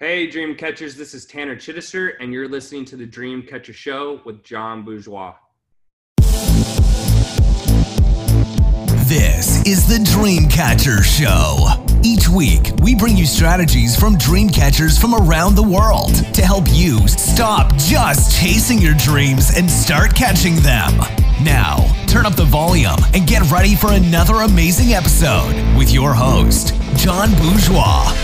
Hey, Dream Catchers, this is Tanner Chidester, and you're listening to the Dream Catcher Show with John Bourgeois. This is the Dreamcatcher Show. Each week, we bring you strategies from dream catchers from around the world to help you stop just chasing your dreams and start catching them. Now, turn up the volume and get ready for another amazing episode with your host, John Bourgeois.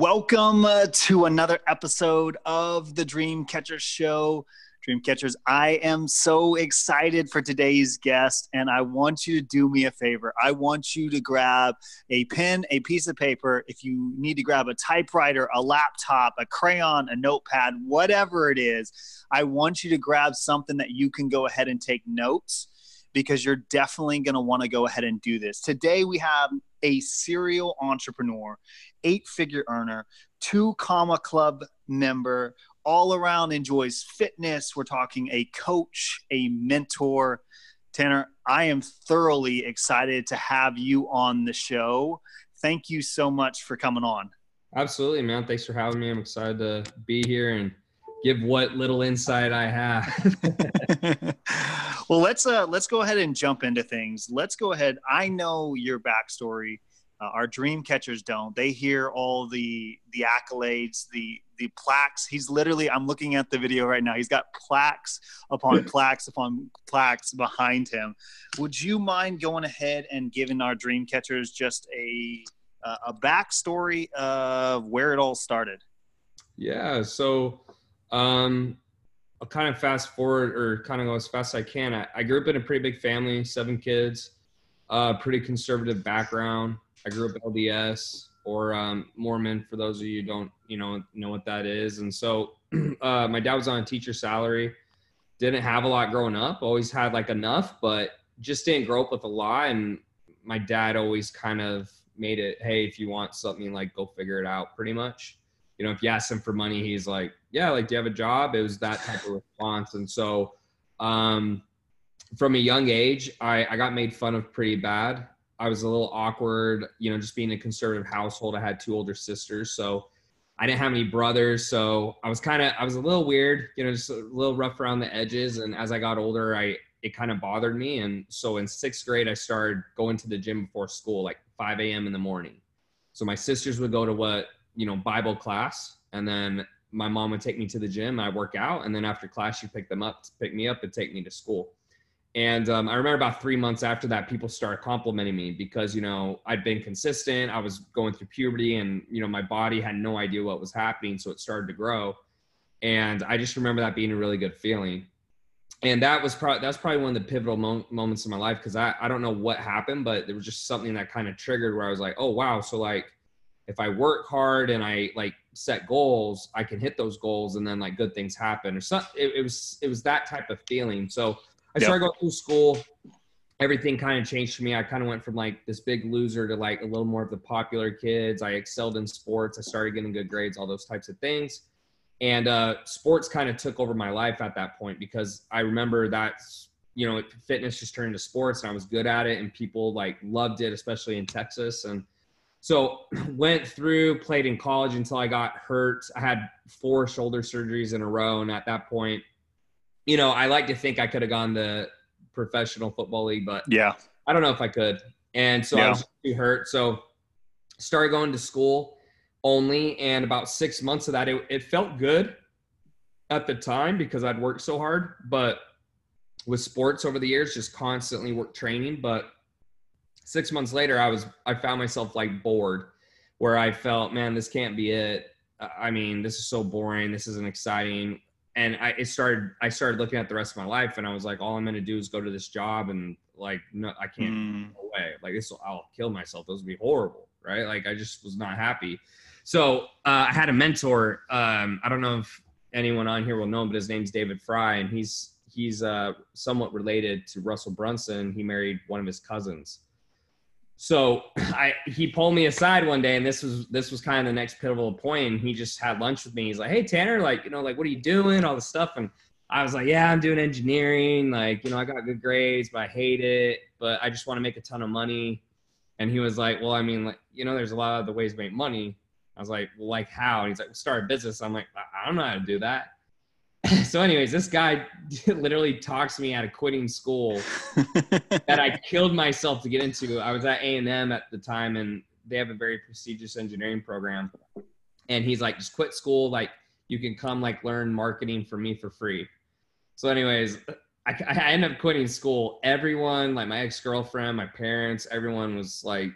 Welcome uh, to another episode of the Dreamcatcher Show. Dreamcatchers, I am so excited for today's guest, and I want you to do me a favor. I want you to grab a pen, a piece of paper. If you need to grab a typewriter, a laptop, a crayon, a notepad, whatever it is, I want you to grab something that you can go ahead and take notes because you're definitely going to want to go ahead and do this. Today, we have a serial entrepreneur, eight figure earner, two comma club member, all around enjoys fitness. We're talking a coach, a mentor. Tanner, I am thoroughly excited to have you on the show. Thank you so much for coming on. Absolutely, man. Thanks for having me. I'm excited to be here and give what little insight I have. well, let's uh, let's go ahead and jump into things. Let's go ahead. I know your backstory. Uh, our dream catchers don't. They hear all the the accolades, the the plaques. He's literally. I'm looking at the video right now. He's got plaques upon plaques upon plaques behind him. Would you mind going ahead and giving our dream catchers just a uh, a backstory of where it all started? Yeah. So um, I'll kind of fast forward or kind of go as fast as I can. I, I grew up in a pretty big family, seven kids, uh, pretty conservative background. I grew up LDS or um, Mormon for those of you don't you know know what that is. And so uh, my dad was on a teacher salary. Didn't have a lot growing up. Always had like enough, but just didn't grow up with a lot. And my dad always kind of made it, hey, if you want something, like go figure it out. Pretty much you know, if you ask him for money, he's like, yeah, like, do you have a job? It was that type of response. And so, um, from a young age, I, I got made fun of pretty bad. I was a little awkward, you know, just being a conservative household. I had two older sisters. So I didn't have any brothers. So I was kind of, I was a little weird, you know, just a little rough around the edges. And as I got older, I, it kind of bothered me. And so in sixth grade, I started going to the gym before school, like 5 a.m. in the morning. So my sisters would go to what you know, Bible class. And then my mom would take me to the gym. I work out. And then after class, she'd pick them up, pick me up and take me to school. And um, I remember about three months after that, people started complimenting me because, you know, I'd been consistent. I was going through puberty and, you know, my body had no idea what was happening. So it started to grow. And I just remember that being a really good feeling. And that was probably, that's probably one of the pivotal mo- moments in my life. Cause I, I don't know what happened, but there was just something that kind of triggered where I was like, oh, wow. So like, if I work hard and I like set goals, I can hit those goals and then like good things happen or something. It, it was, it was that type of feeling. So I yep. started going through school. Everything kind of changed for me. I kind of went from like this big loser to like a little more of the popular kids. I excelled in sports. I started getting good grades, all those types of things. And uh, sports kind of took over my life at that point because I remember that, you know, fitness just turned into sports and I was good at it and people like loved it, especially in Texas. And so went through, played in college until I got hurt. I had four shoulder surgeries in a row, and at that point, you know, I like to think I could have gone the professional football league, but yeah, I don't know if I could. And so yeah. I was too hurt. So started going to school only, and about six months of that, it, it felt good at the time because I'd worked so hard. But with sports over the years, just constantly work training, but six months later, I was I found myself like bored, where I felt, man, this can't be it. I mean, this is so boring. This isn't exciting. And I it started I started looking at the rest of my life, and I was like, all I'm gonna do is go to this job, and like, no, I can't mm. no way. Like this, I'll kill myself. Those would be horrible, right? Like I just was not happy. So uh, I had a mentor. Um, I don't know if anyone on here will know him, but his name's David Fry, and he's he's uh, somewhat related to Russell Brunson. He married one of his cousins. So I he pulled me aside one day, and this was this was kind of the next pivotal point. And he just had lunch with me. He's like, "Hey Tanner, like you know, like what are you doing? All this stuff." And I was like, yeah, I'm doing engineering. Like, you know, I got good grades, but I hate it. But I just want to make a ton of money. And he was like, well, I mean, like, you know, there's a lot of the ways to make money. I was like, well, like how? And he's like, well, start a business. I'm like, I don't know how to do that. So, anyways, this guy literally talks me out of quitting school that I killed myself to get into. I was at A and M at the time, and they have a very prestigious engineering program. And he's like, just quit school. Like, you can come like learn marketing for me for free. So, anyways, I, I ended up quitting school. Everyone, like my ex girlfriend, my parents, everyone was like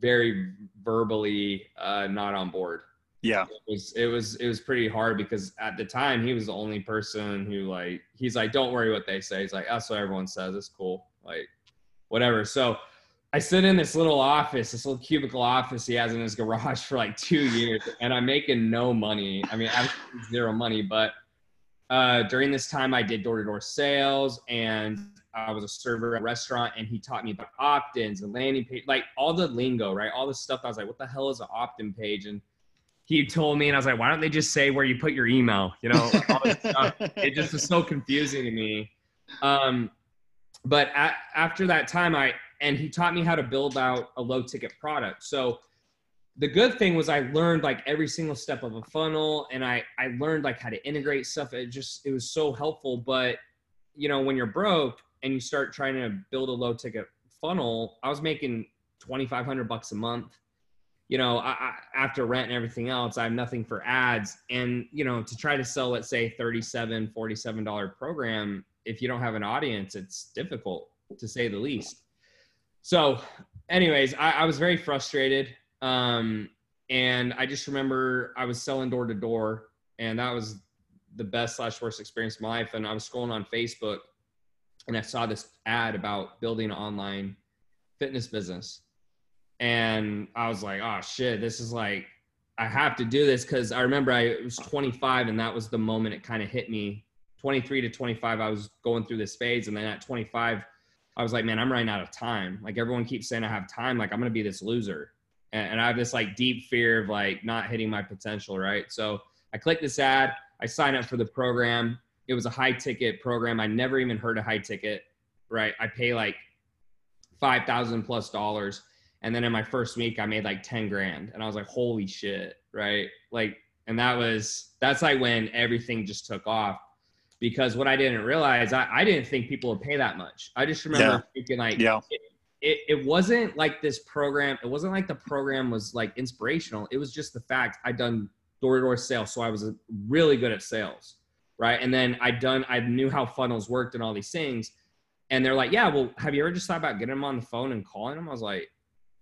very verbally uh, not on board. Yeah. It was it was it was pretty hard because at the time he was the only person who like he's like, Don't worry what they say. He's like, That's what everyone says, it's cool. Like whatever. So I sit in this little office, this little cubicle office he has in his garage for like two years, and I'm making no money. I mean, zero money. But uh, during this time, I did door to door sales, and I was a server at a restaurant, and he taught me about opt-ins and landing page, like all the lingo, right? All the stuff. I was like, "What the hell is an opt-in page?" And he told me, and I was like, why don't they just say where you put your email? You know, it just was so confusing to me. Um, but at, after that time, I and he taught me how to build out a low ticket product. So the good thing was I learned like every single step of a funnel, and I I learned like how to integrate stuff. It just it was so helpful. But you know, when you're broke and you start trying to build a low ticket funnel, I was making twenty five hundred bucks a month you know, I, I, after rent and everything else, I have nothing for ads. And, you know, to try to sell, let's say 37, $47 program, if you don't have an audience, it's difficult to say the least. So anyways, I, I was very frustrated. Um, and I just remember I was selling door to door and that was the best slash worst experience of my life. And I was scrolling on Facebook and I saw this ad about building an online fitness business and I was like, oh shit, this is like, I have to do this because I remember I was 25 and that was the moment it kind of hit me. 23 to 25, I was going through this phase, and then at 25, I was like, man, I'm running out of time. Like everyone keeps saying I have time, like I'm gonna be this loser, and, and I have this like deep fear of like not hitting my potential, right? So I clicked this ad, I signed up for the program. It was a high ticket program. I never even heard a high ticket, right? I pay like five thousand plus dollars and then in my first week, I made like 10 grand. And I was like, holy shit. Right. Like, and that was, that's like when everything just took off. Because what I didn't realize, I, I didn't think people would pay that much. I just remember yeah. thinking like, yeah. It, it, it wasn't like this program. It wasn't like the program was like inspirational. It was just the fact I'd done door to door sales. So I was uh, really good at sales. Right. And then I'd done, I knew how funnels worked and all these things. And they're like, yeah, well, have you ever just thought about getting them on the phone and calling them? I was like,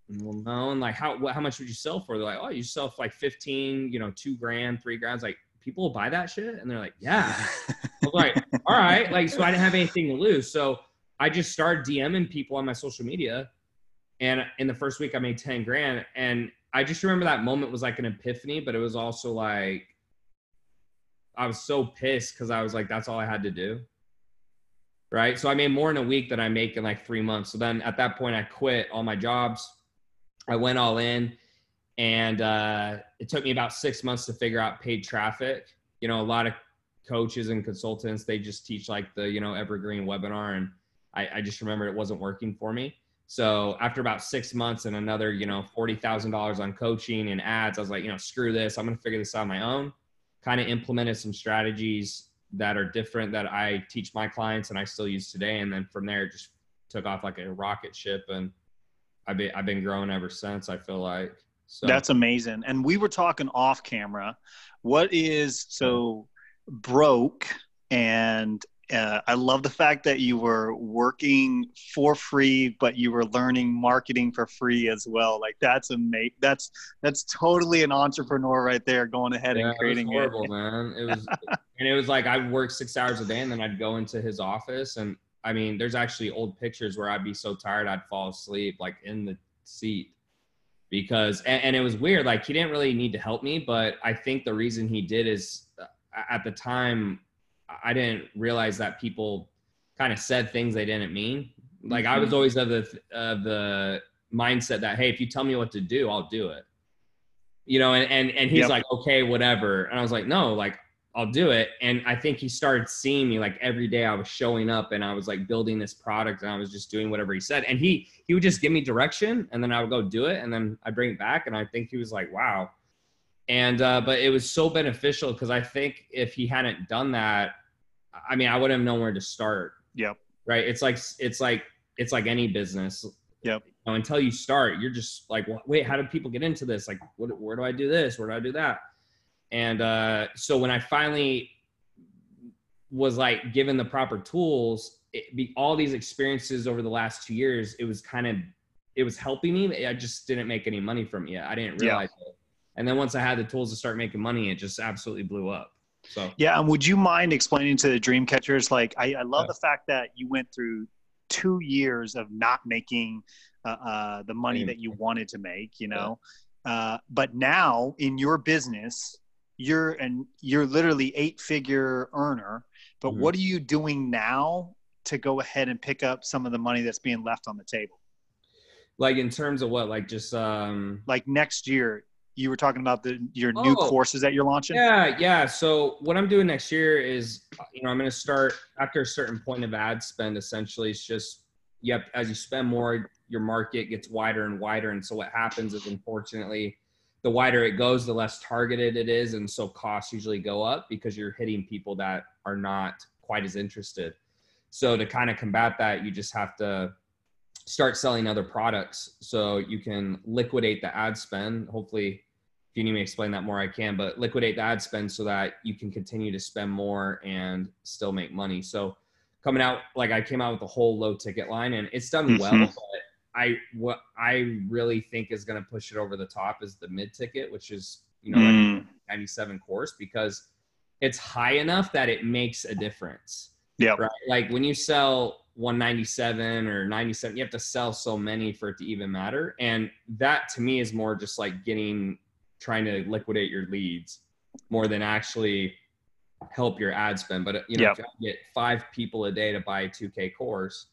well, no. And like, how how much would you sell for? They're like, oh, you sell for like fifteen, you know, two grand, three grand. Like, people will buy that shit, and they're like, yeah. I was like, all right. Like, so I didn't have anything to lose, so I just started DMing people on my social media, and in the first week I made ten grand, and I just remember that moment was like an epiphany, but it was also like I was so pissed because I was like, that's all I had to do. Right. So I made more in a week than I make in like three months. So then at that point, I quit all my jobs I went all in, and uh, it took me about six months to figure out paid traffic. You know, a lot of coaches and consultants they just teach like the you know evergreen webinar, and I, I just remember it wasn't working for me. So after about six months and another, you know, forty thousand dollars on coaching and ads, I was like, you know, screw this. I'm gonna figure this out on my own. Kind of implemented some strategies that are different that I teach my clients and I still use today. And then from there, just took off like a rocket ship. And I've been I've been growing ever since. I feel like so. That's amazing. And we were talking off camera. What is so broke? And uh, I love the fact that you were working for free, but you were learning marketing for free as well. Like that's amazing. That's that's totally an entrepreneur right there, going ahead yeah, and creating it. Was horrible, it. man. It was, and it was like I worked six hours a day, and then I'd go into his office, and I mean, there's actually old pictures where I'd be so tired I'd fall asleep like in the seat because and, and, it was weird like he didn't really need to help me but i think the reason he did is uh, at the time i didn't realize that people kind of said things they didn't mean like mm-hmm. i was mm-hmm. always of the of the mindset that hey if you tell me what to do i'll do it you know and and, and he's yep. like okay whatever and i was like no like I'll do it. And I think he started seeing me like every day I was showing up and I was like building this product and I was just doing whatever he said. And he he would just give me direction and then I would go do it and then I bring it back and I think he was like, wow. And uh, but it was so beneficial because I think if he hadn't done that, I mean, I wouldn't have known where to start. Yep. Right. It's like it's like it's like any business. Yep. You know, until you start, you're just like, wait, how do people get into this? Like, what, where do I do this? Where do I do that? And uh, so when I finally was like given the proper tools, it be all these experiences over the last two years, it was kind of it was helping me. I just didn't make any money from it yet. I didn't realize yeah. it. And then once I had the tools to start making money, it just absolutely blew up. So yeah, and would you mind explaining to the dream catchers? Like, I, I love yeah. the fact that you went through two years of not making uh, uh, the money that you wanted to make. You know, yeah. uh, but now in your business, you're and you're literally eight figure earner but mm-hmm. what are you doing now to go ahead and pick up some of the money that's being left on the table? Like in terms of what? Like just um like next year you were talking about the your oh, new courses that you're launching? Yeah yeah. So what i'm doing next year is you know i'm going to start after a certain point of ad spend essentially it's just yep as you spend more your market gets wider and wider and so what happens is unfortunately the wider it goes, the less targeted it is. And so costs usually go up because you're hitting people that are not quite as interested. So to kind of combat that, you just have to start selling other products so you can liquidate the ad spend. Hopefully, if you need me to explain that more, I can, but liquidate the ad spend so that you can continue to spend more and still make money. So coming out, like I came out with a whole low ticket line and it's done mm-hmm. well, but I what I really think is going to push it over the top is the mid ticket, which is you know mm. like 97 course because it's high enough that it makes a difference. Yeah. Right. Like when you sell 197 or 97, you have to sell so many for it to even matter. And that to me is more just like getting trying to liquidate your leads more than actually help your ad spend. But you know, yep. if I get five people a day to buy a 2K course,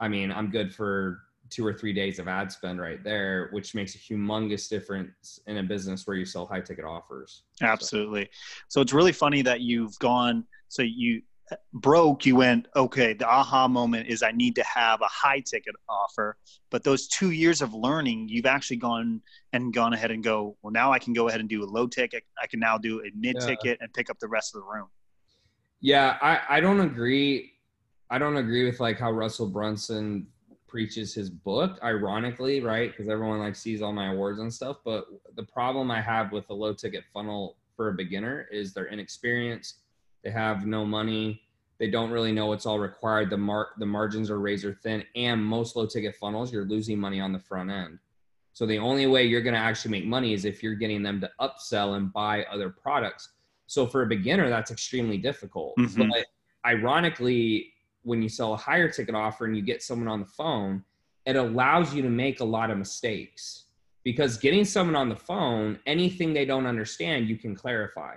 I mean, I'm good for two or three days of ad spend right there, which makes a humongous difference in a business where you sell high ticket offers. Absolutely. So. so it's really funny that you've gone, so you broke, you went, okay, the aha moment is I need to have a high ticket offer. But those two years of learning, you've actually gone and gone ahead and go, well, now I can go ahead and do a low ticket. I can now do a mid ticket yeah. and pick up the rest of the room. Yeah, I, I don't agree. I don't agree with like how Russell Brunson preaches his book ironically right? Because everyone like sees all my awards and stuff but the problem i have with a low ticket funnel for a beginner is they're inexperienced they have no money they don't really know what's all required the mark the margins are razor thin and most low ticket funnels you're losing money on the front end. So the only way you're going to actually make money is if you're getting them to upsell and buy other products. So for a beginner that's extremely difficult. Mm-hmm. but ironically when you sell a higher ticket offer and you get someone on the phone, it allows you to make a lot of mistakes because getting someone on the phone, anything they don't understand, you can clarify.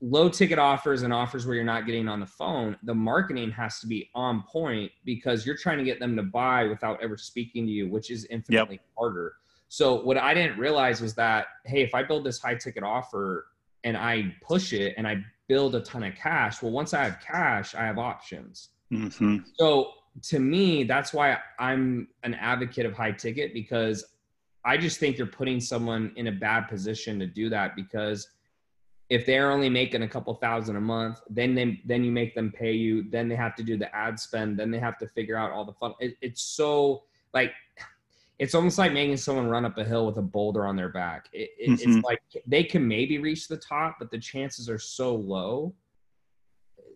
Low ticket offers and offers where you're not getting on the phone, the marketing has to be on point because you're trying to get them to buy without ever speaking to you, which is infinitely yep. harder. So, what I didn't realize was that, hey, if I build this high ticket offer and I push it and I build a ton of cash, well, once I have cash, I have options. Mm-hmm. So to me, that's why I'm an advocate of high ticket because I just think you're putting someone in a bad position to do that because if they're only making a couple thousand a month, then they, then you make them pay you, then they have to do the ad spend, then they have to figure out all the fun. It, it's so like it's almost like making someone run up a hill with a boulder on their back. It, it, mm-hmm. It's like they can maybe reach the top, but the chances are so low.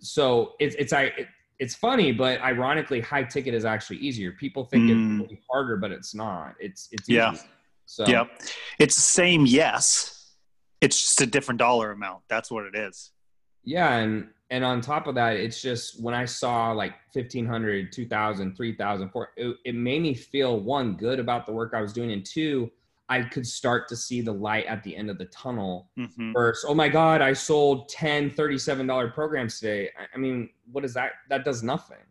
So it's it's I it's funny, but ironically, high ticket is actually easier. People think mm. it's harder, but it's not. It's it's yeah. So yeah, it's the same. Yes, it's just a different dollar amount. That's what it is. Yeah, and and on top of that, it's just when I saw like 1500, 2000, 3000, it, it made me feel one good about the work I was doing, and two, I could start to see the light at the end of the tunnel. Mm-hmm. Versus, oh my God, I sold 10 $37 programs today. I mean, what is that? That does nothing,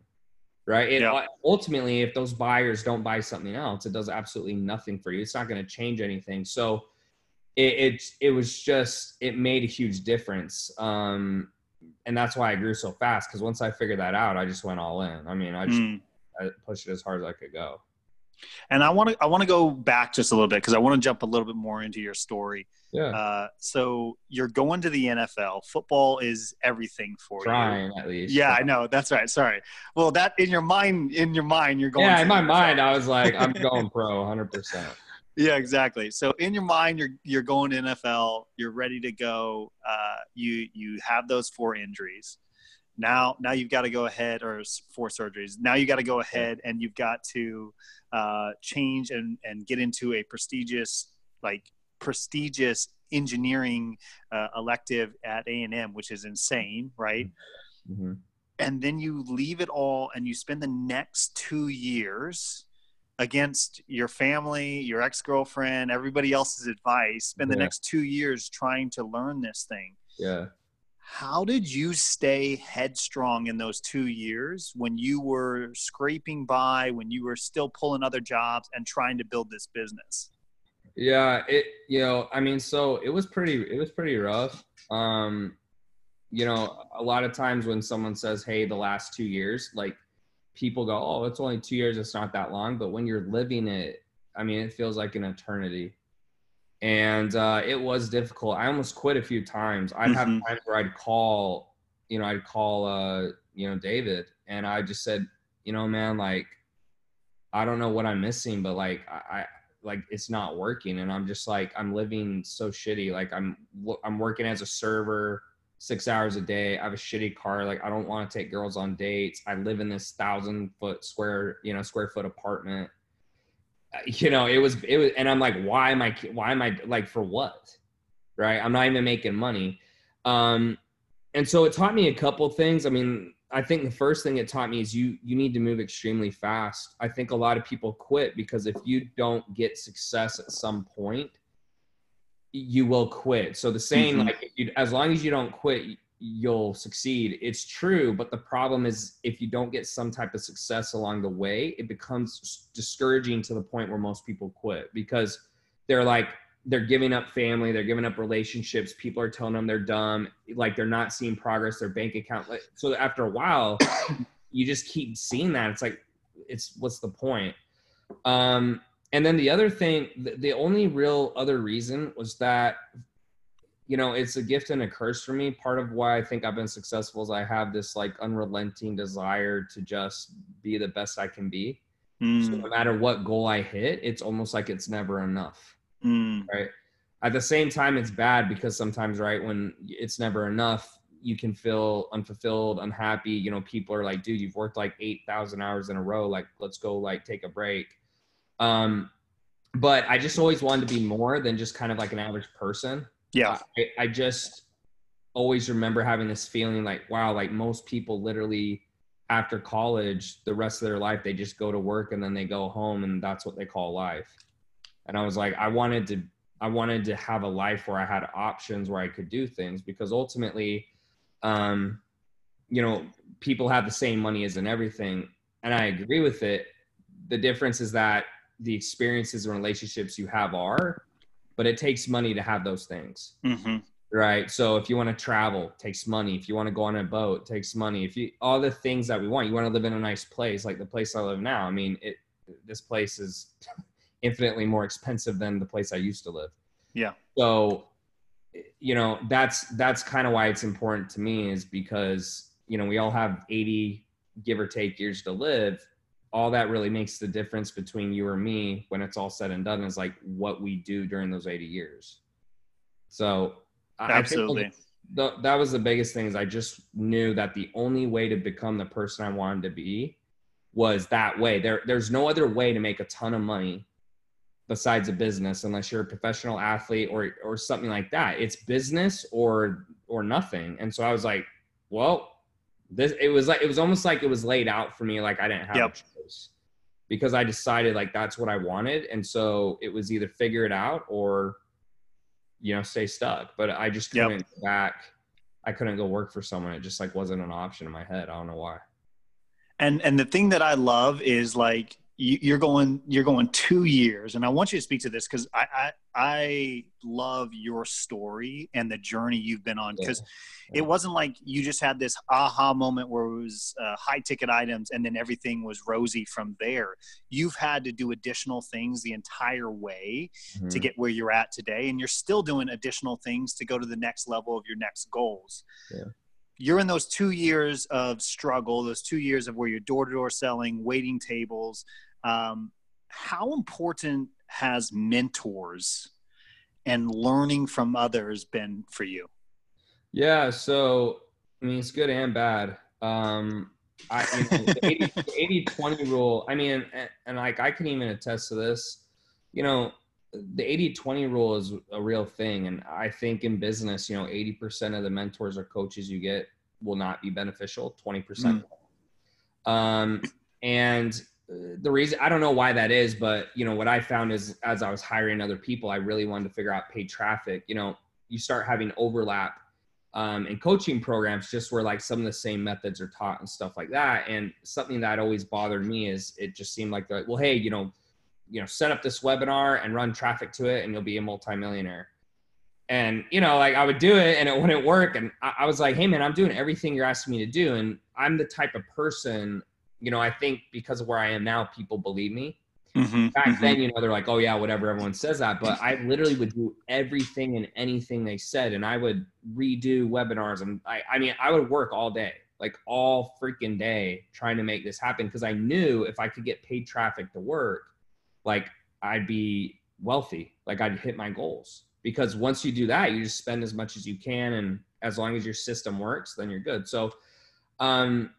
right? It, yeah. Ultimately, if those buyers don't buy something else, it does absolutely nothing for you. It's not going to change anything. So it, it it was just it made a huge difference. Um, and that's why I grew so fast because once I figured that out, I just went all in. I mean, I just Mm. I pushed it as hard as I could go. And I want to I want to go back just a little bit because I want to jump a little bit more into your story. Yeah, Uh, so you're going to the NFL. Football is everything for you. trying at least. Yeah, I know. That's right. Sorry. Well, that in your mind, in your mind, you're going. yeah, in my NFL. mind, I was like, I'm going pro, 100. percent Yeah, exactly. So in your mind, you're you're going to NFL. You're ready to go. Uh, you you have those four injuries. Now now you've got to go ahead or four surgeries. Now you got to go ahead and you've got to uh, change and and get into a prestigious like prestigious engineering uh, elective at A and M, which is insane, right? hmm and then you leave it all and you spend the next two years against your family, your ex girlfriend, everybody else's advice, spend the next two years trying to learn this thing. Yeah. How did you stay headstrong in those two years when you were scraping by, when you were still pulling other jobs and trying to build this business? Yeah, it you know, I mean, so it was pretty it was pretty rough. Um, you know, a lot of times when someone says, "Hey, the last 2 years," like people go, "Oh, it's only 2 years, it's not that long," but when you're living it, I mean, it feels like an eternity. And uh it was difficult. I almost quit a few times. I'd have Mhm. times where I'd call, you know, I'd call uh, you know, David and I just said, "You know, man, like I don't know what I'm missing, but like I, I like it's not working and i'm just like i'm living so shitty like i'm i'm working as a server six hours a day i have a shitty car like i don't want to take girls on dates i live in this thousand foot square you know square foot apartment you know it was it was and i'm like why am i why am i like for what? Right? I'm not even making money. Um and so it taught me a couple things. I mean i think the first thing it taught me is you you need to move extremely fast. I think a lot of people quit because if you don't get success at some point you will quit. So the saying Mhm. like you, as long as you don't quit you'll succeed. It's true but the problem is if you don't get some type of success along the way it becomes discouraging to the point where most people quit because they're like they're giving up family they're giving up relationships people are telling them they're dumb like they're not seeing progress their bank account so after a while you just keep seeing that. It's like it's what's the point? Um and then the other thing the, the only real other reason was that you know it's a gift and a curse for me. Part of why i think i've been successful is i have this like unrelenting desire to just be the best i can be. So Mm, no matter what goal i hit it's almost like it's never enough mm, right? At the same time it's bad because sometimes right when it's never enough you can feel unfulfilled unhappy. You know people are like dude you've worked like 8000 hours in a row. Like let's go like take a break. Um but i just always wanted to be more than just kind of like an average person yeah. I, I just always remember having this feeling like wow like most people literally after college the rest of their life they just go to work and then they go home and that's what they call life. And i was like i wanted to i wanted to have a life where i had options where i could do things because ultimately um you know people have the same money as in everything. And i agree with it. The difference is that the experiences and relationships you have are but it takes money to have those things. Hmm right? So if you want to travel it takes money. If you want to go on a boat it takes money. If you all the things that we want you want to live in a nice place like the place i live now i mean it this place is infinitely more expensive than the place i used to live. Yeah. so you know that's that's kind of why it's important to me is because you know we all have 80 give or take years to live all that really makes the difference between you or me when it's all said and done is like what we do during those 80 years. So Absolutely. the, that was the biggest thing is i just knew that the only way to become the person i wanted to be was that way. There there's no other way to make a ton of money besides a business unless you're a professional athlete or or something like that. It's business or or nothing. And so i was like well this it was like it was almost like it was laid out for me like i didn't have Yep. a choice. Because i decided like that's what i wanted and so it was either figure it out or you know stay stuck. But i just Yep. couldn't go back. I couldn't go work for someone. It just like wasn't an option in my head. I don't know why. And and the thing that i love is like you, you're going you're going two years and i want you to speak to this because I, I I love your story and the journey you've been on because yeah. it wasn't like you just had this aha moment where it was uh, high ticket items and then everything was rosy from there. You've had to do additional things the entire way mm-hmm. to get where you're at today, and you're still doing additional things to go to the next level of your next goals. Yeah you're in those two years of struggle, those two years of where you're door to door selling, waiting tables. Um, how important has mentors and learning from others been for you? Yeah, so I mean, it's good and bad. Um, I, you know, the 80, 20 rule, I mean, and, and, like I can even attest to this, you know, the 80 20 rule is a real thing. And I think in business, you know, 80% of the mentors or coaches you get will not be beneficial, 20%. Mm. Um, and the reason I don't know why that is, but you know what I found is as I was hiring other people, I really wanted to figure out paid traffic. You know, you start having overlap um, in coaching programs, just where like some of the same methods are taught and stuff like that. And something that always bothered me is it just seemed like, like well, hey, you know, you know, set up this webinar and run traffic to it, and you'll be a multimillionaire. And you know, like I would do it, and it wouldn't work. And I, I was like, hey, man, I'm doing everything you're asking me to do, and I'm the type of person you know, I think because of where I am now, people believe me. Mm-hmm, Back mm-hmm. then, you know, they're like, oh, yeah, whatever, everyone says that. But I literally would do everything and anything they said. And I would redo webinars. And I, I mean, I would work all day, like all freaking day trying to make this happen because I knew if I could get paid traffic to work, like I'd be wealthy, like I'd hit my goals. Because once you do that, you just spend as much as you can. And as long as your system works, then you're good. So, um,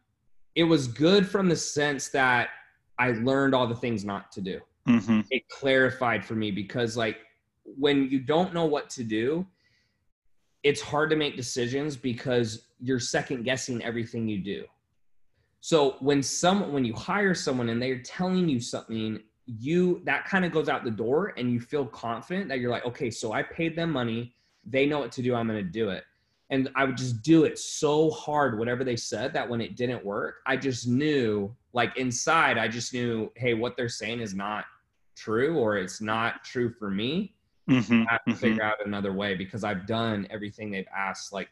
it was good from the sense that I learned all the things not to do. Mm-hmm. It clarified for me because, like, when you don't know what to do, it's hard to make decisions because you're second guessing everything you do. So when some when you hire someone and they're telling you something, you that kind of goes out the door and you feel confident that you're like, okay, so I paid them money, they know what to do, I'm going to do it and I would just do it so hard, whatever they said, that when it didn't work, I just knew, like inside, I just knew, hey, what they're saying is not true or it's not true for me. Mm-hmm, I have to mm-hmm. figure out another way because I've done everything they've asked, like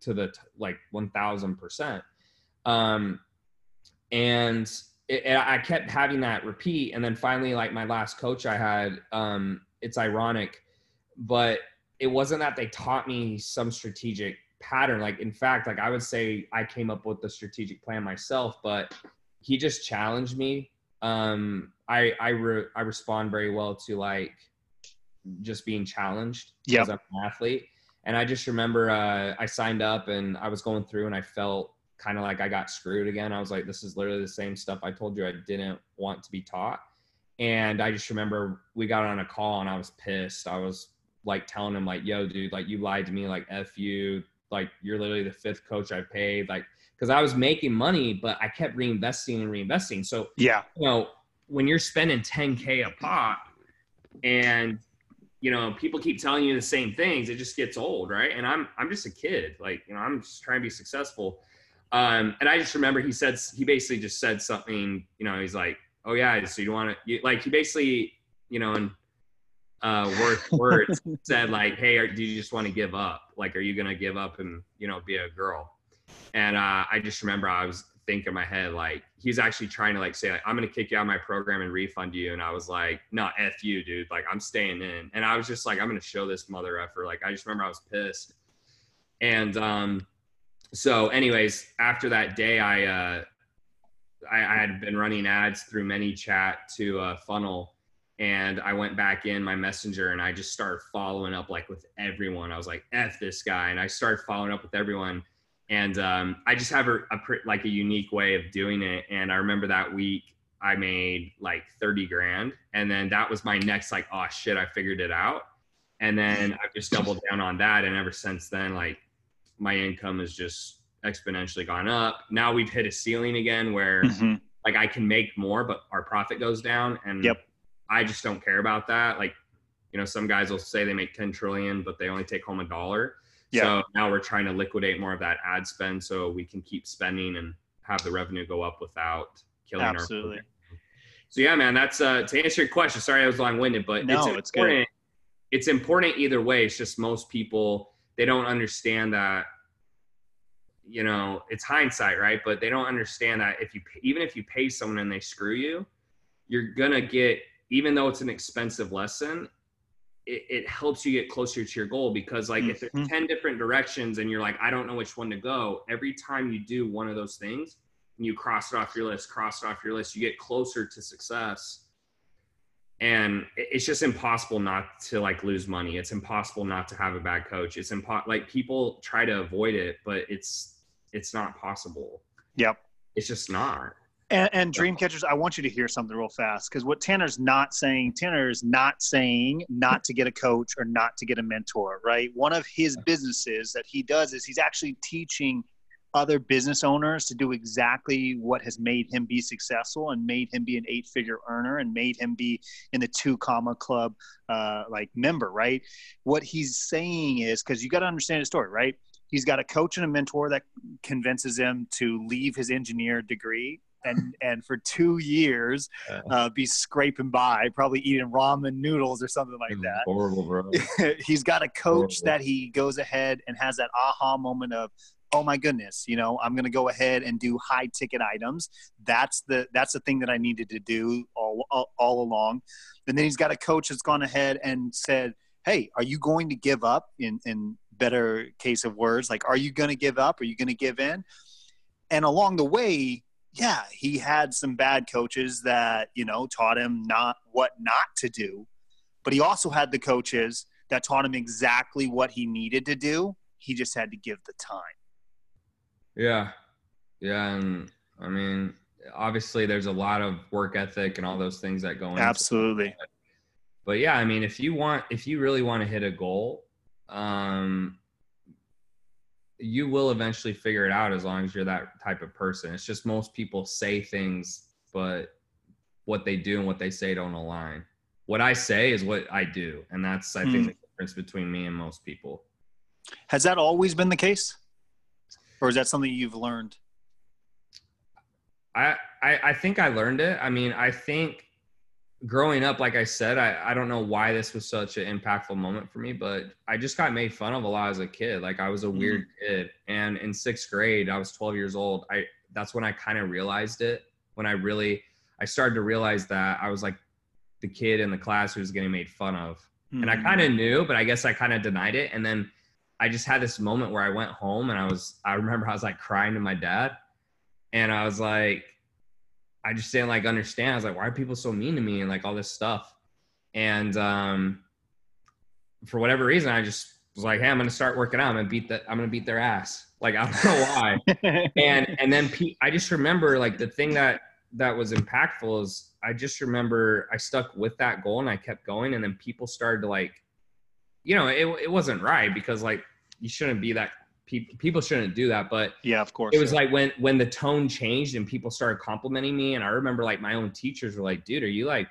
to the like one thousand percent. Um, and it, it, I kept having that repeat, and then finally, like my last coach I had, um, it's ironic, but it wasn't that they taught me some strategic pattern. Like, in fact, like I would say I came up with the strategic plan myself, but he just challenged me. Um, I, I, re- I respond very well to like just being challenged because I'm an athlete. And I just remember uh, I signed up and I was going through and I felt kind of like I got screwed again. I was like, this is literally the same stuff I told you I didn't want to be taught. And I just remember we got on a call and I was pissed. I was like telling him like, yo, dude, like you lied to me, like F you, like you're literally the fifth coach I paid, like because I was making money, but I kept reinvesting and reinvesting. So yeah, you know, when you're spending 10k a pop, and you know people keep telling you the same things, it just gets old, right? And I'm I'm just a kid, like you know, I'm just trying to be successful. Um, and I just remember he said he basically just said something, you know, he's like, oh yeah, so you want to like he basically, you know, and uh, worth words said like, "Hey, are, do you just want to give up? Like, are you gonna give up and you know be a girl?" And uh, I just remember I was thinking in my head like he's actually trying to like say like, I'm gonna kick you out of my program and refund you, and I was like, "No, f you, dude. Like, I'm staying in." And I was just like, "I'm gonna show this mother effer." Like, I just remember I was pissed. And um, so, anyways, after that day, I uh, I, I had been running ads through ManyChat to uh, funnel and I went back in my messenger and I just started following up like with everyone. I was like, "F this guy," and I started following up with everyone. And um, I just have a, a like a unique way of doing it. And I remember that week I made like thirty grand, and then that was my next like, "Oh shit, I figured it out." And then I just doubled down on that, and ever since then, like my income has just exponentially gone up. Now we've hit a ceiling again where mm-hmm. like I can make more, but our profit goes down. And yep I just don't care about that. Like, you know, some guys will say they make 10 trillion, but they only take home a dollar. Yeah. So now we're trying to liquidate more of that ad spend so we can keep spending and have the revenue go up without killing Absolutely. our. So yeah, man, that's uh, to answer your question. Sorry, I was long winded, but no, it's important. It's it's important either way. It's just most people they don't understand that you know it's hindsight right but they don't understand that if you even if you pay someone and they screw you you're gonna get even though it's an expensive lesson it, it helps you get closer to your goal because like if there's Mhm. 10 different directions and you're like i don't know which one to go every time you do one of those things and you cross it off your list cross it off your list you get closer to success. And it's just impossible not to like lose money. It's impossible not to have a bad coach. It's impo- like people try to avoid it but it's it's not possible. Yep. it's just not And, and dream catchers, I want you to hear something real fast because what Tanner's not saying, Tanner is not saying not to get a coach or not to get a mentor, right? One of his businesses that he does is he's actually teaching other business owners to do exactly what has made him be successful and made him be an eight figure earner and made him be in the two comma club uh, like member, right? What he's saying is because you got to understand his story, right? He's got a coach and a mentor that convinces him to leave his engineer degree and and for two years uh, be scraping by, probably eating ramen noodles or something like that. horrible bro He's got a coach Horrible. that he goes ahead and has that aha moment of, oh my goodness, you know, I'm going to go ahead and do high ticket items. That's the that's the thing that I needed to do all all, all along. And then he's got a coach that's gone ahead and said, hey, are you going to give up? In in better case of words, like, are you going to give up? Are you going to give in? And along the way, yeah, he had some bad coaches that, you know, taught him not what not to do. But he also had the coaches that taught him exactly what he needed to do. He just had to give the time. Yeah. Yeah. And I mean, obviously there's a lot of work ethic and all those things that go into it. Absolutely. But yeah, I mean, if you want, if you really want to hit a goal, um, you will eventually figure it out as long as you're that type of person. It's just most people say things, but what they do and what they say don't align. What I say is what I do. And that's, I Hmm. think, the difference between me and most people. Has that always been the case? Or is that something you've learned? I, I I think I learned it. I mean, I think growing up, like I said, I, I don't know why this was such an impactful moment for me, but I just got made fun of a lot as a kid. Like I was a mm-hmm. weird kid. And in sixth grade, I was 12 years old. I that's when I kind of realized it. When I really I started to realize that I was like the kid in the class who was getting made fun of. And I kind of mm-hmm. knew, but I guess I kind of denied it. And then I just had this moment where I went home and I was, I remember I was like crying to my dad. And I was like, I just didn't like understand. I was like, why are people so mean to me and like all this stuff? And um, for whatever reason, I just was like, hey, I'm gonna start working out. I'm gonna beat that. I'm gonna beat their ass. Like I don't know why and and then P- I just remember like the thing that that was impactful is I just remember I stuck with that goal and I kept going and then people started to like you know it it wasn't right because like you shouldn't be that people people shouldn't do that but yeah, of course. it was like when when the tone changed and people started complimenting me and I remember like my own teachers were like dude are you like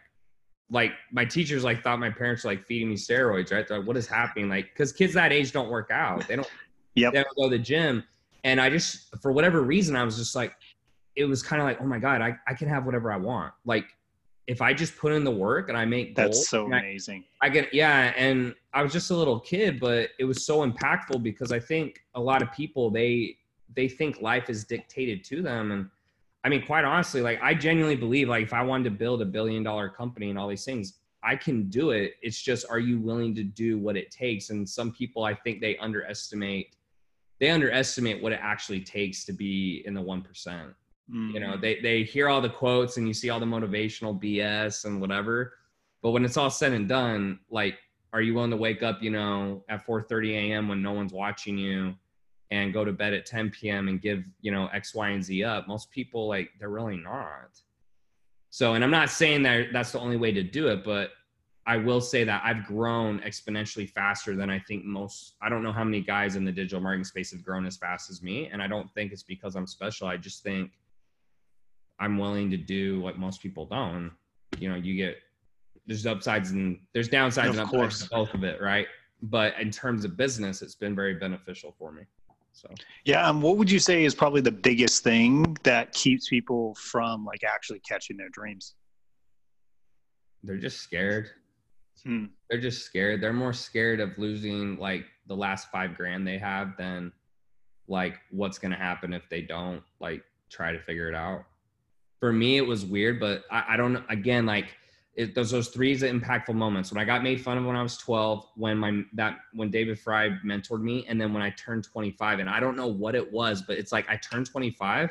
like my teachers like thought my parents were like feeding me steroids right they're like what is happening like because kids that age don't work out they don't Yep. they don't go to the gym and i just for whatever reason i was just like it was kind of like oh my god I, I can have whatever i want like if i just put in the work and i make goals That's so and I, amazing. I get yeah and i was just a little kid but it was so impactful because i think a lot of people they they think life is dictated to them. And i mean quite honestly like i genuinely believe like if i wanted to build a billion dollar company and all these things i can do it. It's just are you willing to do what it takes? And some people i think they underestimate they underestimate what it actually takes to be in the 1% you know Mhm. they they hear all the quotes and you see all the motivational bs and whatever. But when it's all said and done like are you willing to wake up you know at 4:30 a.m. when no one's watching you and go to bed at 10 p.m. and give you know x y and z up most people like they're really not so and i'm not saying that that's the only way to do it but i will say that i've grown exponentially faster than i think most i don't know how many guys in the digital marketing space have grown as fast as me and i don't think it's because i'm special i just think i'm willing to do what most people don't you know you get there's upsides and there's downsides Of and upsides course. to both of it right but in terms of business it's been very beneficial for me so Yeah, and what would you say is probably the biggest thing that keeps people from like actually catching their dreams? they're just scared Hmm. They're just scared. They're more scared of losing like the last five grand they have than like what's gonna happen if they don't like try to figure it out. For me, it was weird, but I, I don't again like it, those those three impactful moments when I got made fun of when I was 12, when my that when David Fry mentored me, and then when I turned 25, and I don't know what it was, but it's like I turned 25,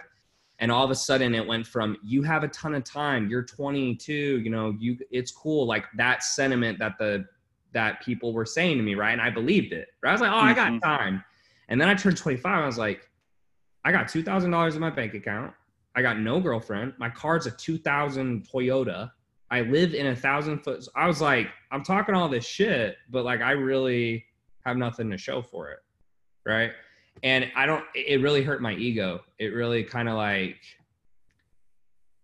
and all of a sudden it went from you have a ton of time, you're 22, you know, you it's cool, like that sentiment that the that people were saying to me, right, and I believed it. Right? I was like, oh, I got Mhm. time, and then I turned 25, I was like, I got two thousand dollars in my bank account. I got no girlfriend. My car's a 2000 Toyota. I live in a thousand foot. I was like, I'm talking all this shit, but like, I really have nothing to show for it. Right. And I don't, it really hurt my ego. It really kind of like,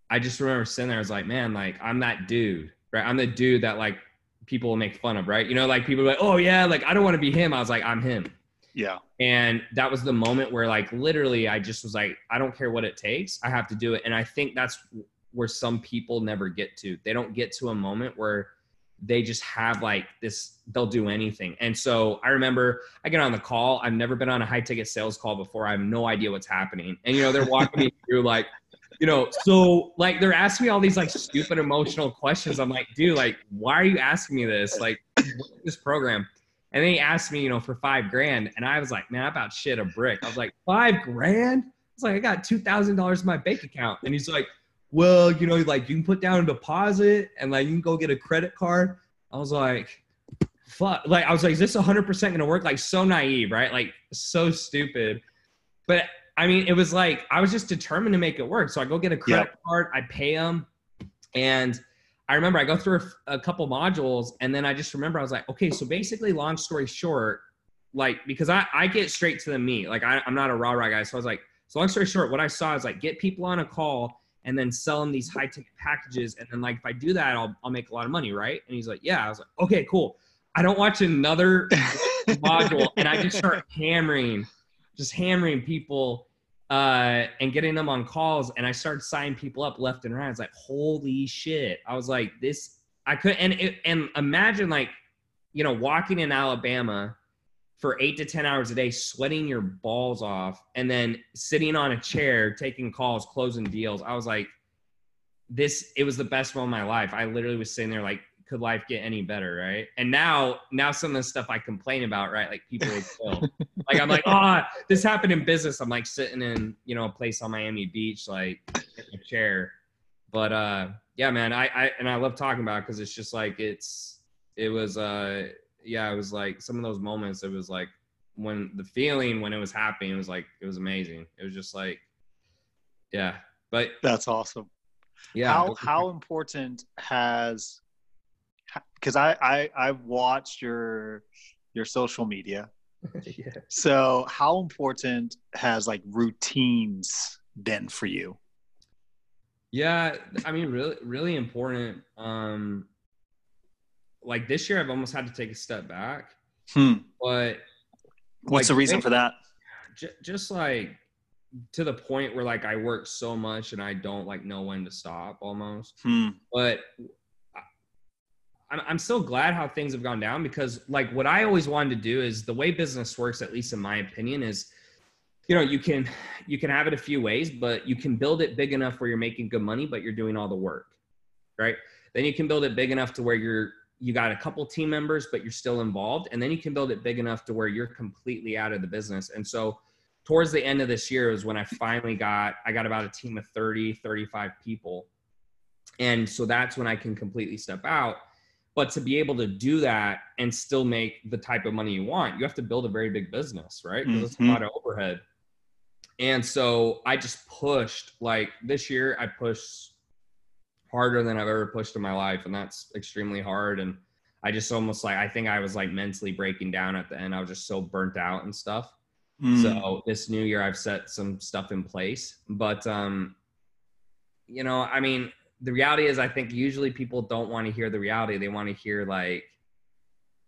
I just remember sitting there, I was like, man, like, I'm that dude, right? I'm the dude that like people make fun of, right? You know, like people are like, oh yeah, like, I don't want to be him. I was like, I'm him. Yeah. And that was the moment where, like, literally, I just was like, I don't care what it takes. I have to do it. And I think that's where some people never get to. They don't get to a moment where they just have like this, they'll do anything. And so I remember I get on the call. I've never been on a high ticket sales call before. I have no idea what's happening. And, you know, they're walking me through like, you know, so like they're asking me all these like stupid emotional questions. I'm like, dude, like, why are you asking me this? Like, this program? And then he asked me, you know, for five grand. And I was like, man, I about shit a brick. I was like, five grand? It's like, I got $2,000 in my bank account. And he's like, well, you know, like you can put down a deposit and like you can go get a credit card. I was like, fuck. Like, I was like, is this 100% going to work? Like, so naive, right? Like, so stupid. But I mean, it was like, I was just determined to make it work. So I go get a credit card, I pay them. And I remember I go through a, a couple modules and then I just remember I was like, okay, so basically, long story short, like, because I, I get straight to the meat. Like, I, I'm not a rah rah guy. So I was like, so long story short, what I saw is like, get people on a call and then sell them these high ticket packages. And then, like, if I do that, I'll, I'll make a lot of money, right? And he's like, yeah. I was like, okay, cool. I don't watch another module and I just start hammering, just hammering people uh, and getting them on calls. And I started signing people up left and right. I was like, holy shit. I was like, this, I could, and, and imagine like, you know, walking in Alabama for eight to 10 hours a day, sweating your balls off, and then sitting on a chair, taking calls, closing deals. I was like, this, it was the best moment of my life. I literally was sitting there like, could life get any better, right? And now, now some of the stuff I complain about, right? Like people would kill. like I'm like, oh, this happened in business. I'm like sitting in, you know, a place on Miami Beach, like in a chair. But uh, yeah, man, I, I and I love talking about because it it's just like it's, it was, uh, yeah, it was like some of those moments. It was like when the feeling when it was happening, it was like it was amazing. It was just like, yeah, but That's awesome. yeah, how how important has because I, I I've watched your your social media. yeah. So how important has like routines been for you? Yeah, I mean, really, really important. Um, like this year, I've almost had to take a step back, Hmm. but What's like, the reason for that? j- just like to the point where like I work so much and I don't like know when to stop almost. Hmm. But I- I'm I'm so glad how things have gone down because like what I always wanted to do is the way business works, at least in my opinion, is you know you can you can have it a few ways, but you can build it big enough where you're making good money, but you're doing all the work, right? Then you can build it big enough to where you're you got a couple team members, but you're still involved, and then you can build it big enough to where you're completely out of the business. And so towards the end of this year is when I finally got I got about a team of 30, 35 people. And so that's when I can completely step out. But to be able to do that and still make the type of money you want, you have to build a very big business, right? Because it's a Mhm. lot of overhead. And so I just pushed like this year, I pushed harder than I've ever pushed in my life. And that's extremely hard. And I just almost like, I think I was like mentally breaking down at the end. I was just so burnt out and stuff. Hmm. So this new year I've set some stuff in place. But um you know, I mean, the reality is I think usually people don't want to hear the reality. They want to hear like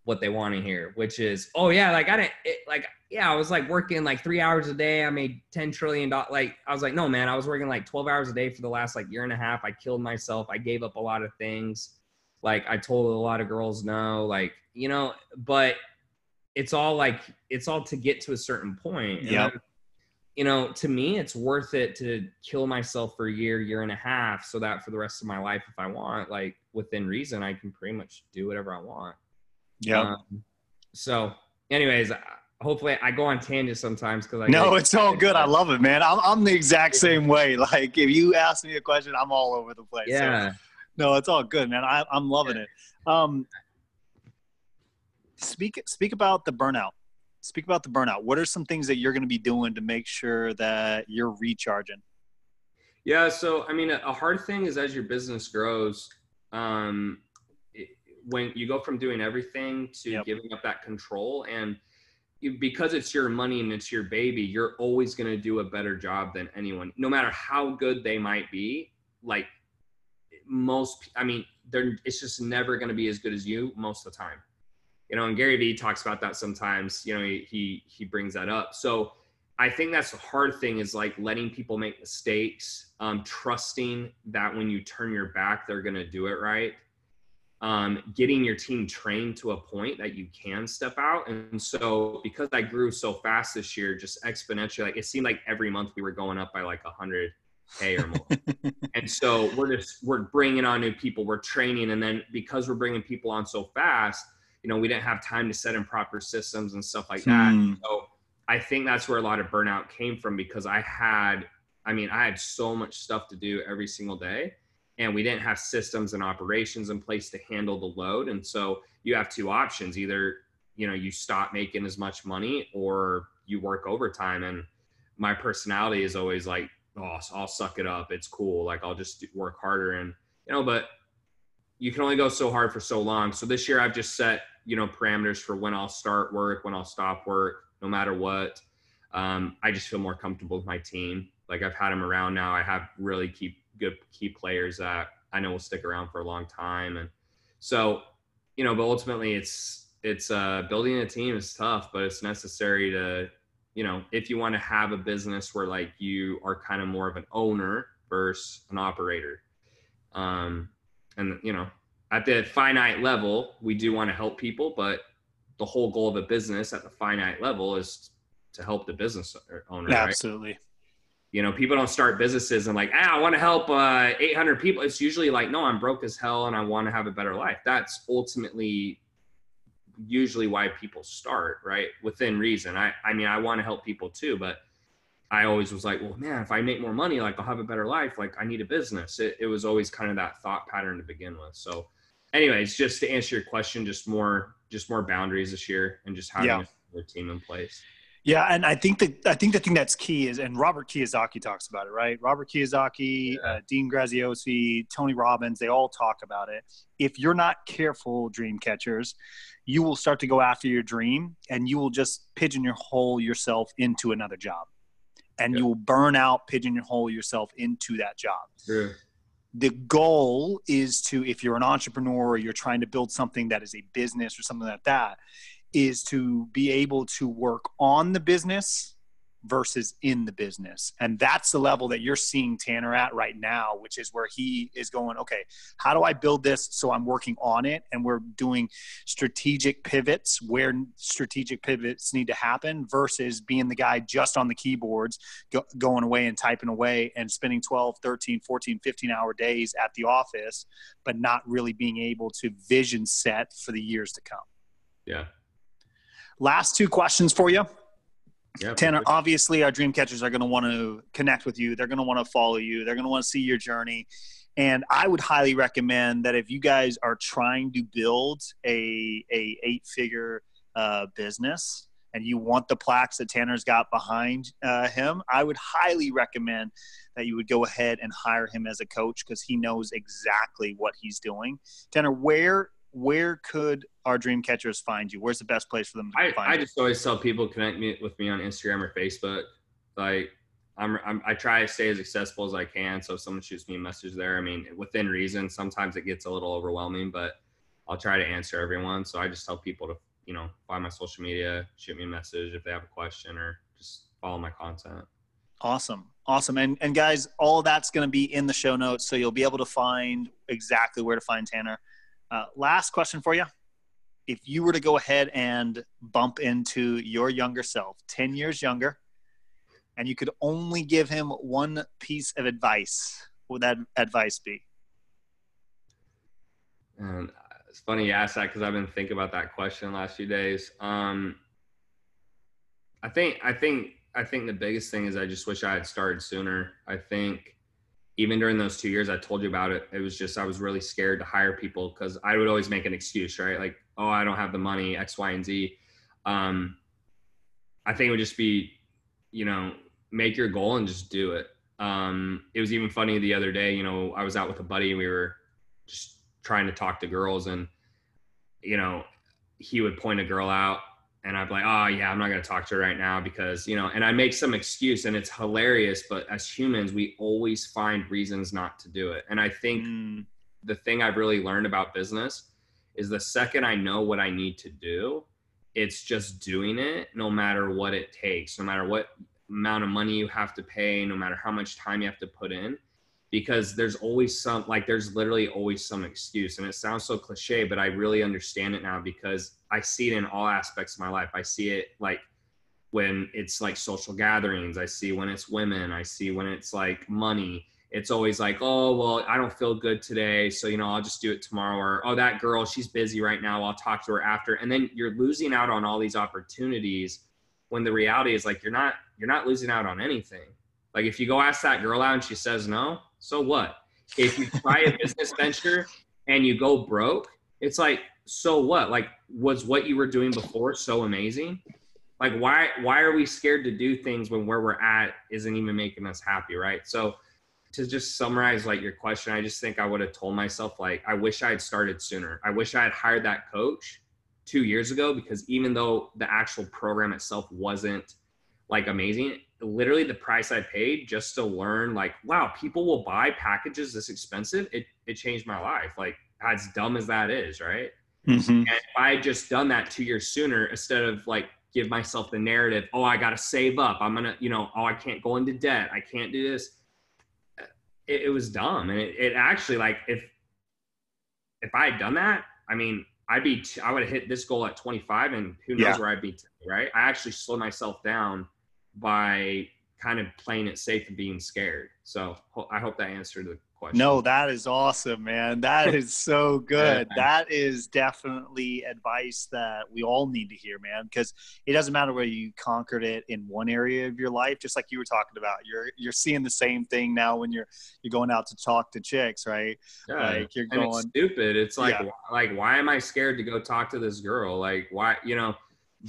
what they want to hear, which is, oh yeah, like I didn't it, like yeah, I was like working like 3 hours a day. I made 10 trillion dollars like I was like, no man, I was working like 12 hours a day for the last like year and a half. I killed myself. I gave up a lot of things. Like I told a lot of girls no, like, you know, but it's all like it's all to get to a certain point. Yeah. You know, to me, it's worth it to kill myself for a year, year and a half, so that for the rest of my life, if I want, like within reason, I can pretty much do whatever I want. Yeah. Um, so, anyways, hopefully I go on tangents sometimes because I no, it's all good. I love it, man. I'm, I'm the exact same way. Like if you ask me a question, I'm all over the place. Yeah. So, no, it's all good, man. I, I'm loving it. Um, speak speak about the burnout. Speak about the burnout. What are some things that you're going to be doing to make sure that you're recharging? Yeah. So, I mean, a, a hard thing is as your business grows, um, when you go from doing everything to Yep. giving up that control and you, because it's your money and it's your baby, you're always going to do a better job than anyone, no matter how good they might be. Like most, I mean, they're, it's just never going to be as good as you most of the time. You know, and Gary Vee talks about that sometimes. You know, he he, he brings that up. So I think that's the hard thing is like letting people make mistakes, um, trusting that when you turn your back, they're going to do it right. Um, getting your team trained to a point that you can step out. And so, because I grew so fast this year, just exponentially, like it seemed like every month we were going up by like a hundred k or more. and so we're just we're bringing on new people, we're training, and then because we're bringing people on so fast, you know, we didn't have time to set in proper systems and stuff like that. Hmm. So I think that's where a lot of burnout came from because I had, I mean, I had so much stuff to do every single day and we didn't have systems and operations in place to handle the load. And so you have two options either, you know, you stop making as much money or you work overtime. And my personality is always like, oh, I'll suck it up. It's cool. Like I'll just work harder. And, you know, but you can only go so hard for so long. So this year I've just set, you know, parameters for when I'll start work, when I'll stop work, no matter what. Um, I just feel more comfortable with my team. Like I've had them around now. I have really key good key players that I know will stick around for a long time. And so, you know, but ultimately it's it's uh building a team is tough, but it's necessary to, you know, if you want to have a business where like you are kind of more of an owner versus an operator. Um and you know, at the finite level, we do want to help people, but the whole goal of a business at the finite level is to help the business owner. Right? Absolutely. You know, people don't start businesses and like, ah, I want to help uh, 800 people. It's usually like, no, I'm broke as hell and I want to have a better life. That's ultimately usually why people start, right? Within reason. I, I mean, I want to help people too, but I always was like, well, man, if I make more money, like I'll have a better life. Like I need a business. It, it was always kind of that thought pattern to begin with. So, anyways, just to answer your question, just more, just more boundaries this year and just having Yeah. a team in place. Yeah, and I think that I think the thing that's key is, and Robert Kiyosaki talks about it, right? Robert Kiyosaki, Yeah. uh, Dean Graziosi, Tony Robbins, they all talk about it. If you're not careful, dream catchers, you will start to go after your dream, and you will just pigeonhole yourself into another job, and Yeah. you will burn out, pigeonhole yourself into that job True. the goal is to if you're an entrepreneur or you're trying to build something that is a business or something like that is to be able to work on the business versus in the business. And that's the level that you're seeing tanner at right now which is where he is going okay how do i build this so i'm working on it? And we're doing strategic pivots where strategic pivots need to happen versus being the guy just on the keyboards go, going away and typing away and spending 12 13 14 15 hour days at the office but not really being able to vision set for the years to come. Yeah. Last two questions for you. Yeah. tanner obviously our dream catchers are going to want to connect with you. They're going to want to follow you. They're going to want to see your journey. And i would highly recommend that if you guys are trying to build a, a eight figure uh, business and you want the plaques that tanner's got behind uh, him i would highly recommend that you would go ahead and hire him as a coach because he knows exactly what he's doing. Tanner where where could our dream catchers find you where's the best place for them to I, find I you just always tell people connect me with me on Instagram or Facebook. Like I'm, I'm I try to stay as accessible as I can. So if someone shoots me a message there, I mean within reason. Sometimes it gets a little overwhelming, but I'll try to answer everyone. So I just tell people to you know find my social media, shoot me a message if they have a question, or just follow my content. Awesome. Awesome. And and guys, all of that's going to be in the show notes so you'll be able to find exactly where to find Tanner. Uh, last question for you. If you were to go ahead and bump into your younger self, 10 years younger, and you could only give him one piece of advice, what would that advice be? And it's funny you ask that because I've been thinking about that question the last few days. Um, I think, I think, I think the biggest thing is I just wish I had started sooner. I think even during those two years I told you about it, it was just I was really scared to hire people because I would always make an excuse, right? Like, oh, I don't have the money, X, Y, and Z. Um, I think it would just be, you know, make your goal and just do it. Um, it was even funny the other day, you know, I was out with a buddy and we were just trying to talk to girls and, you know, he would point a girl out and I'd be like, oh yeah, I'm not gonna talk to her right now because you know, and I make some excuse and it's hilarious, but as humans, we always find reasons not to do it. And I think mm. the thing I've really learned about business is the second I know what I need to do, it's just doing it no matter what it takes, no matter what amount of money you have to pay, no matter how much time you have to put in because there's always some like there's literally always some excuse and it sounds so cliche but i really understand it now because i see it in all aspects of my life. I see it like when it's like social gatherings i see when it's women i see when it's like money. It's always like oh well i don't feel good today so you know i'll just do it tomorrow or oh that girl she's busy right now i'll talk to her after and then you're losing out on all these opportunities when the reality is like you're not you're not losing out on anything. Like if you go ask that girl out and she says no so what? If you try a business venture and you go broke, it's like, so what? Like, was what you were doing before so amazing? Like, why why are we scared to do things when where we're at isn't even making us happy, right? So to just summarize like your question, I just think I would have told myself like I wish I had started sooner. I wish I had hired that coach two years ago because even though the actual program itself wasn't like amazing, literally the price I paid just to learn like, wow, people will buy packages this expensive. It it changed my life. Like as dumb as that is, right? Mm-hmm. And if I had just done that two years sooner, instead of like give myself the narrative, oh, I gotta save up. I'm gonna, you know, oh, I can't go into debt. I can't do this. It, it was dumb. And it, it actually like if if I had done that, I mean, I'd be t- I would have hit this goal at 25 and who knows yeah. where I'd be today, right? I actually slowed myself down by kind of playing it safe and being scared. So I hope that answered the question. No, that is awesome, man. That is so good. yeah, that is definitely advice that we all need to hear, man, because it doesn't matter whether you conquered it in one area of your life, just like you were talking about. You're you're seeing the same thing now when you're you're going out to talk to chicks, right? Yeah. Like you're going it's stupid. It's like yeah. like why am I scared to go talk to this girl? Like why, you know,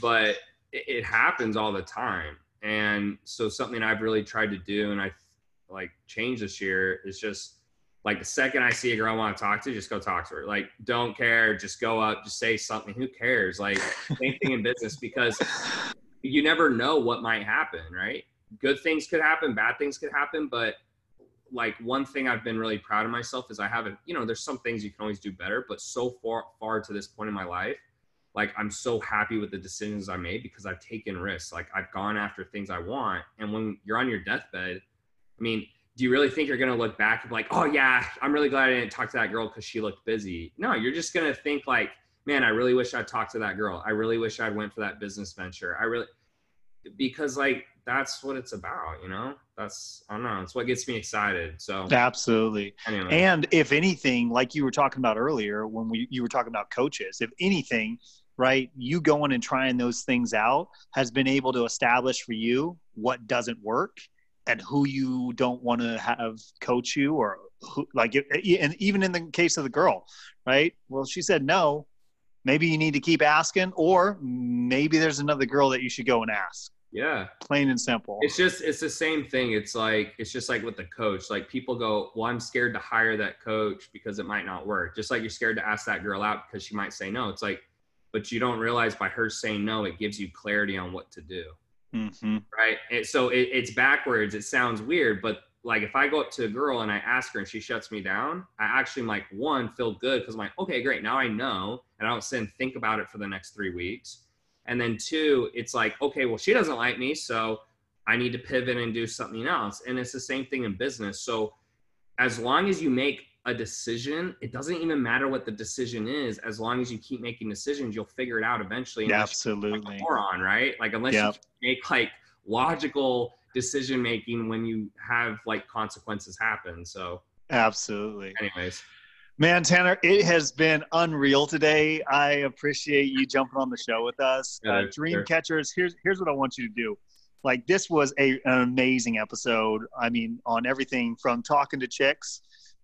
but it, it happens all the time and so something I've really tried to do and I like change this year is just like the second I see a girl I want to talk to, just go talk to her. Like, don't care, just go up, just say something. Who cares? Like, same thing in business because you never know what might happen, right? Good things could happen, bad things could happen, but like one thing I've been really proud of myself is I haven't, you know, there's some things you can always do better, but so far far to this point in my life, like I'm so happy with the decisions I made because I've taken risks. Like I've gone after things I want. And when you're on your deathbed, I mean, do you really think you're gonna look back and be like, oh yeah, I'm really glad I didn't talk to that girl because she looked busy? No, you're just gonna think like, man, I really wish I'd talked to that girl. I really wish I'd went for that business venture. I really because like that's what it's about, you know? That's I don't know, it's what gets me excited. So absolutely. Anyway. And if anything, like you were talking about earlier when we you were talking about coaches, if anything, right, you going and trying those things out has been able to establish for you what doesn't work and who you don't want to have coach you or who like and even in the case of the girl, right? Well, she said no. Maybe you need to keep asking, or maybe there's another girl that you should go and ask yeah. Plain and simple. It's just it's the same thing. It's like it's just like with the coach. Like people go, "Well, I'm scared to hire that coach because it might not work." Just like you're scared to ask that girl out because she might say no. It's like but you don't realize by her saying no, it gives you clarity on what to do. Mm-hmm. Right. And so it, it's backwards. It sounds weird, but like if I go up to a girl and I ask her and she shuts me down, I actually like one feel good because I'm like, okay, great. Now I know, and I don't sit and think about it for the next three weeks. And then two, it's like, okay, well, she doesn't like me, so I need to pivot and do something else. And it's the same thing in business. So as long as you make a decision, it doesn't even matter what the decision is. As long as you keep making decisions, you'll figure it out eventually. Yeah, unless like, absolutely. moron, right? Like unless Yep. you make like logical decision making when you have like consequences happen. So, Absolutely. anyways, Man, Tanner, it has been unreal today. I appreciate you jumping on the show with us. Uh, sure. Dream catchers, here's here's what I want you to do. Like this was a, an amazing episode. I mean, on everything from talking to chicks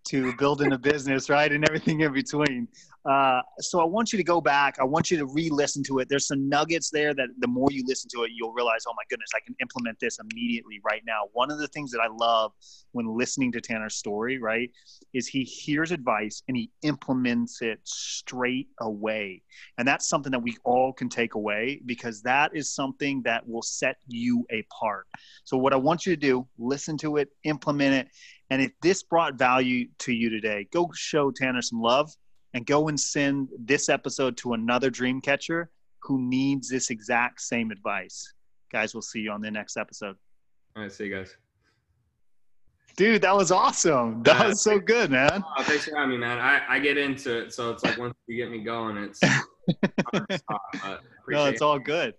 to building a business, right, and everything in between. Uh, so I want you to go back. I want you to re-listen to it. There's some nuggets there that the more you listen to it, you'll realize, oh my goodness, I can implement this immediately right now. One of the things that I love when listening to Tanner's story, right, is he hears advice and he implements it straight away. And that's something that we all can take away because that is something that will set you apart. So, what I want you to do, listen to it, implement it. And if this brought value to you today, go show Tanner some love and go and send this episode to another dream catcher who needs this exact same advice. Guys, we'll see you on the next episode. all right, see you guys. Dude, that was awesome. That Yeah. was so good, man. Oh, thanks for having me, man. I, I get into it, so it's like once you get me going, it's No, it's all good.